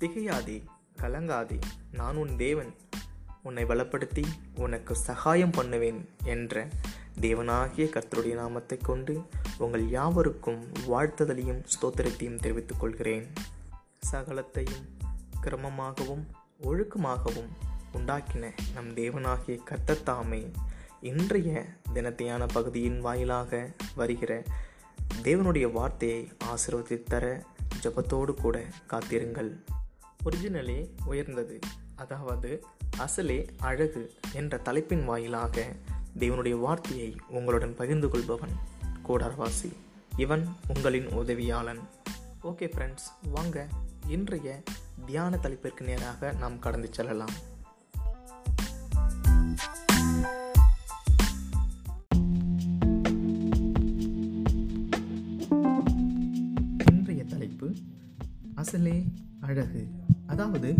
திகையாதே கலங்காதே நான் உன் தேவன். உன்னை பலப்படுத்தி உனக்கு சகாயம் பண்ணுவேன் என்ற தேவனாகிய கர்த்தருடைய நாமத்தை கொண்டு உங்கள் யாவருக்கும் வாழ்த்துதலையும் ஸ்தோத்திரத்தையும் தெரிவித்துக் கொள்கிறேன். சகலத்தையும் கிரமமாகவும் ஒழுக்கமாகவும் உண்டாக்கின நம் தேவனாகிய கர்த்தத்தாமே இன்றைய தினத்தையான பகுதியின் வாயிலாக வருகிற தேவனுடைய வார்த்தையை ஆசீர்வதித்து தர ஜபத்தோடு கூட காத்திருங்கள். ஒரிஜினலே உயர்ந்தது. அதாவது அசலே அழகு என்ற தலைப்பின் வாயிலாக தேவனுடைய வார்த்தையை உங்களுடன் பகிர்ந்து கொள்பவன் கோடார்வாசி. இவன் உங்களின் உதவியாளன். ஓகே ஃப்ரெண்ட்ஸ் வாங்க இன்றைய தியான தலைப்பிற்கு நேராக நாம் கடந்து செல்லலாம். இன்றைய தலைப்பு அசலே அழகு. அதாவது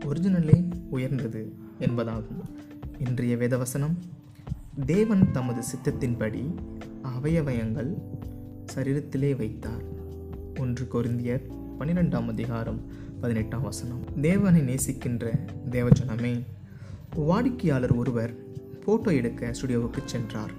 ஒரிஜினலே உயர்ந்தது என்பதாகும். இன்றைய வேதவசனம் தேவன் தமது சித்தத்தின்படி அவயவயங்கள் சரீரத்திலே வைத்தார். ஒன்று கொரிந்தியர் பன்னிரெண்டாம் அதிகாரம் பதினெட்டாம் வசனம். தேவனை நேசிக்கின்ற தேவஜனமே வாடிக்கையாளர் ஒருவர் போட்டோ எடுக்க ஸ்டுடியோவுக்கு சென்றார்.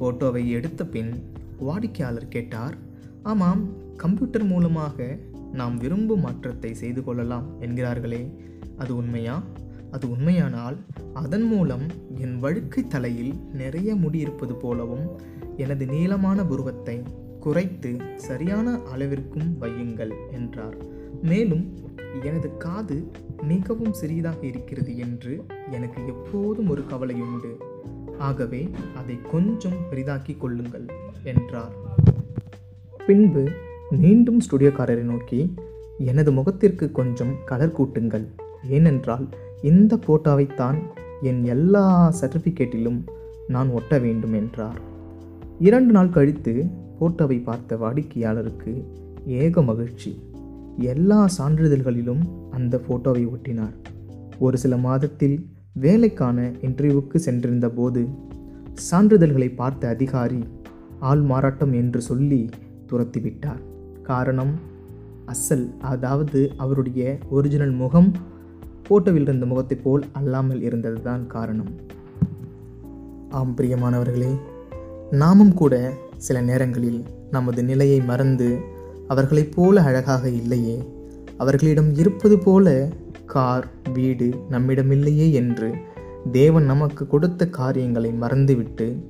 போட்டோவை எடுத்த பின் வாடிக்கையாளர் கேட்டார் ஆமாம் கம்ப்யூட்டர் மூலமாக நாம் விரும்பும் மாற்றத்தை செய்து கொள்ளலாம் என்கிறார்களே. அது உண்மையா? அது உண்மையானால் அதன் மூலம் என் வழுக்கை தலையில் நிறைய முடி இருப்பது போலவும் எனது நீளமான புருவத்தை குறைத்து சரியான அளவிற்கும் வையுங்கள் என்றார். மேலும் எனது காது மிகவும் சிறியதாக இருக்கிறது என்று எனக்கு எப்போதும் ஒரு கவலை உண்டு. ஆகவே அதை கொஞ்சம் பெரிதாக்கி கொள்ளுங்கள் என்றார். பின்பு மீண்டும் ஸ்டுடியோக்காரரை நோக்கி எனது முகத்திற்கு கொஞ்சம் கலர் கூட்டுங்கள். ஏனென்றால் இந்த போட்டோவைத்தான் என் எல்லா சர்டிஃபிகேட்டிலும் நான் ஒட்ட வேண்டும் என்றார். இரண்டு நாள் கழித்து போட்டோவை பார்த்த வாடிக்கையாளருக்கு ஏக மகிழ்ச்சி. எல்லா சான்றிதழ்களிலும் அந்த போட்டோவை ஒட்டினார். ஒரு சில மாதத்தில் வேலைக்கான இன்டர்வியூவுக்கு சென்றிருந்த போது சான்றிதழ்களை பார்த்த அதிகாரி ஆள் மாறாட்டம் என்று சொல்லி துரத்திவிட்டார். காரணம் அசல் அதாவது அவருடைய ஒரிஜினல் முகம் போட்டோவில் இருந்த முகத்தை போல் அல்லாமல் இருந்ததுதான் காரணம். ஆம் பிரியமானவர்களே நாமும் கூட சில நேரங்களில் நமது நிலையை மறந்து அவர்களைப் போல அழகாக இல்லையே அவர்களிடம் இருப்பது போல கார் வீடு நம்மிடம் இல்லையே என்று தேவன் நமக்கு கொடுத்த காரியங்களை மறந்துவிட்டு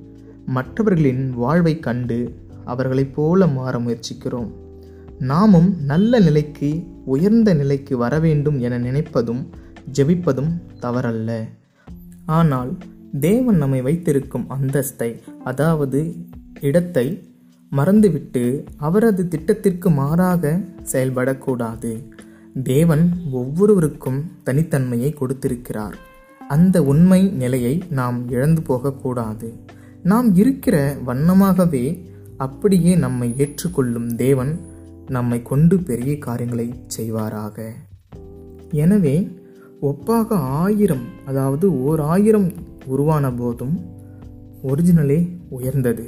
மற்றவர்களின் வாழ்வை கண்டு அவர்களைப் போல மாற முயற்சிக்கிறோம். நாமும் நல்ல நிலைக்கு உயர்ந்த நிலைக்கு வர வேண்டும் என நினைப்பதும் ஜெபிப்பதும் தவறல்ல. ஆனால் தேவன் நம்மை வைத்திருக்கும் அந்தஸ்தை அதாவது இடத்தை மறந்துவிட்டு அவரது திட்டத்திற்கு மாறாக செயல்படக்கூடாது. தேவன் ஒவ்வொருவருக்கும் தனித்தன்மையை கொடுத்திருக்கிறார். அந்த உண்மை நிலையை நாம் இழந்து போகக்கூடாது. நாம் இருக்கிற வண்ணமாகவே அப்படியே நம்மை ஏற்றுக்கொள்ளும் தேவன் நம்மை கொண்டு பெரிய காரியங்களை செய்வாராக. எனவே ஒப்பாக ஆயிரம் அதாவது ஓர் ஆயிரம் உருவான போதும் ஒரிஜினலே உயர்ந்தது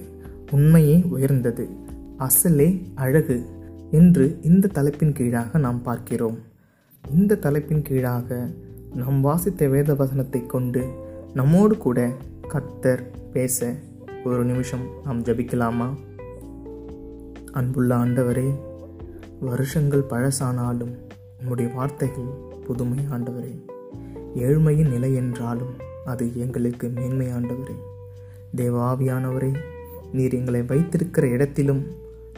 உண்மையே உயர்ந்தது அசலே அழகு என்று இந்த தலைப்பின் கீழாக நாம் பார்க்கிறோம். இந்த தலைப்பின் கீழாக நாம் வாசித்த வேத வசனத்தை கொண்டு நம்மோடு கூட கர்த்தர் பேச ஒரு நிமிஷம் நாம் ஜபிக்கலாமா? அன்புள்ள ஆண்டவரே வருஷங்கள் பழசானாலும் உம்முடைய வார்த்தைகள் புதுமை ஆண்டவரே ஏழ்மையின் நிலை என்றாலும் அது எங்களுக்கு மேன்மை ஆண்டவரே தேவாவியானவரே நீர் எங்களை வைத்திருக்கிற இடத்திலும்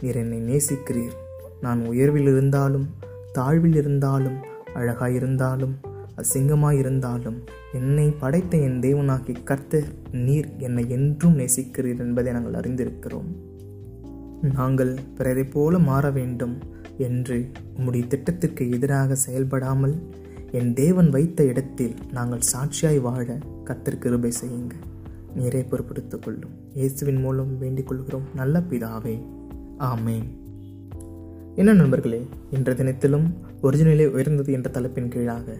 நீர் என்னை நேசிக்கிறீர். நான் உயர்வில் இருந்தாலும் தாழ்வில் இருந்தாலும் அழகாயிருந்தாலும் அசிங்கமாயிருந்தாலும் என்னை படைத்த என் தேவனாகி கர்த்த நீர் என்னை என்றும் நேசிக்கிறீர் என்பதை நாங்கள் அறிந்திருக்கிறோம். நாங்கள் பிறரை போல மாற வேண்டும். என்று உம்முடைய திட்டத்திற்கு எதிராக செயல்படாமல் என் தேவன் வைத்த இடத்தில் நாங்கள் சாட்சியாய் வாழ கத்திற்கு கிருபை செய்யுங்க. நீரே பொறுப்படுத்திக் கொள்ளும். இயேசுவின் மூலம் வேண்டிக் கொள்கிறோம். நல்ல பிதாவே. ஆமேன். என்ன நண்பர்களே இன்ற தினத்திலும் ஒரிஜினலே உயர்ந்தது என்ற தலைப்பின் கீழாக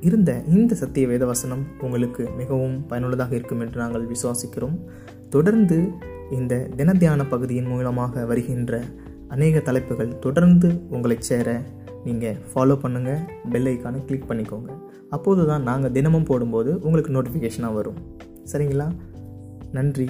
இருந்த இந்த சத்திய வேதவசனம் உங்களுக்கு மிகவும் பயனுள்ளதாக இருக்கும் என்று நாங்கள் விசுவாசிக்கிறோம். தொடர்ந்து இந்த தினத்தியான பகுதியின் மூலமாக வருகின்ற அநேக தலைப்புகள் தொடர்ந்து உங்களை சேர நீங்கள் ஃபாலோ பண்ணுங்கள் பெல் ஐக்கானை கிளிக் பண்ணிக்கோங்க. அப்போது தான் நாங்கள் தினமும் போடும்போது உங்களுக்கு நோட்டிஃபிகேஷனாக வரும். சரிங்களா? நன்றி.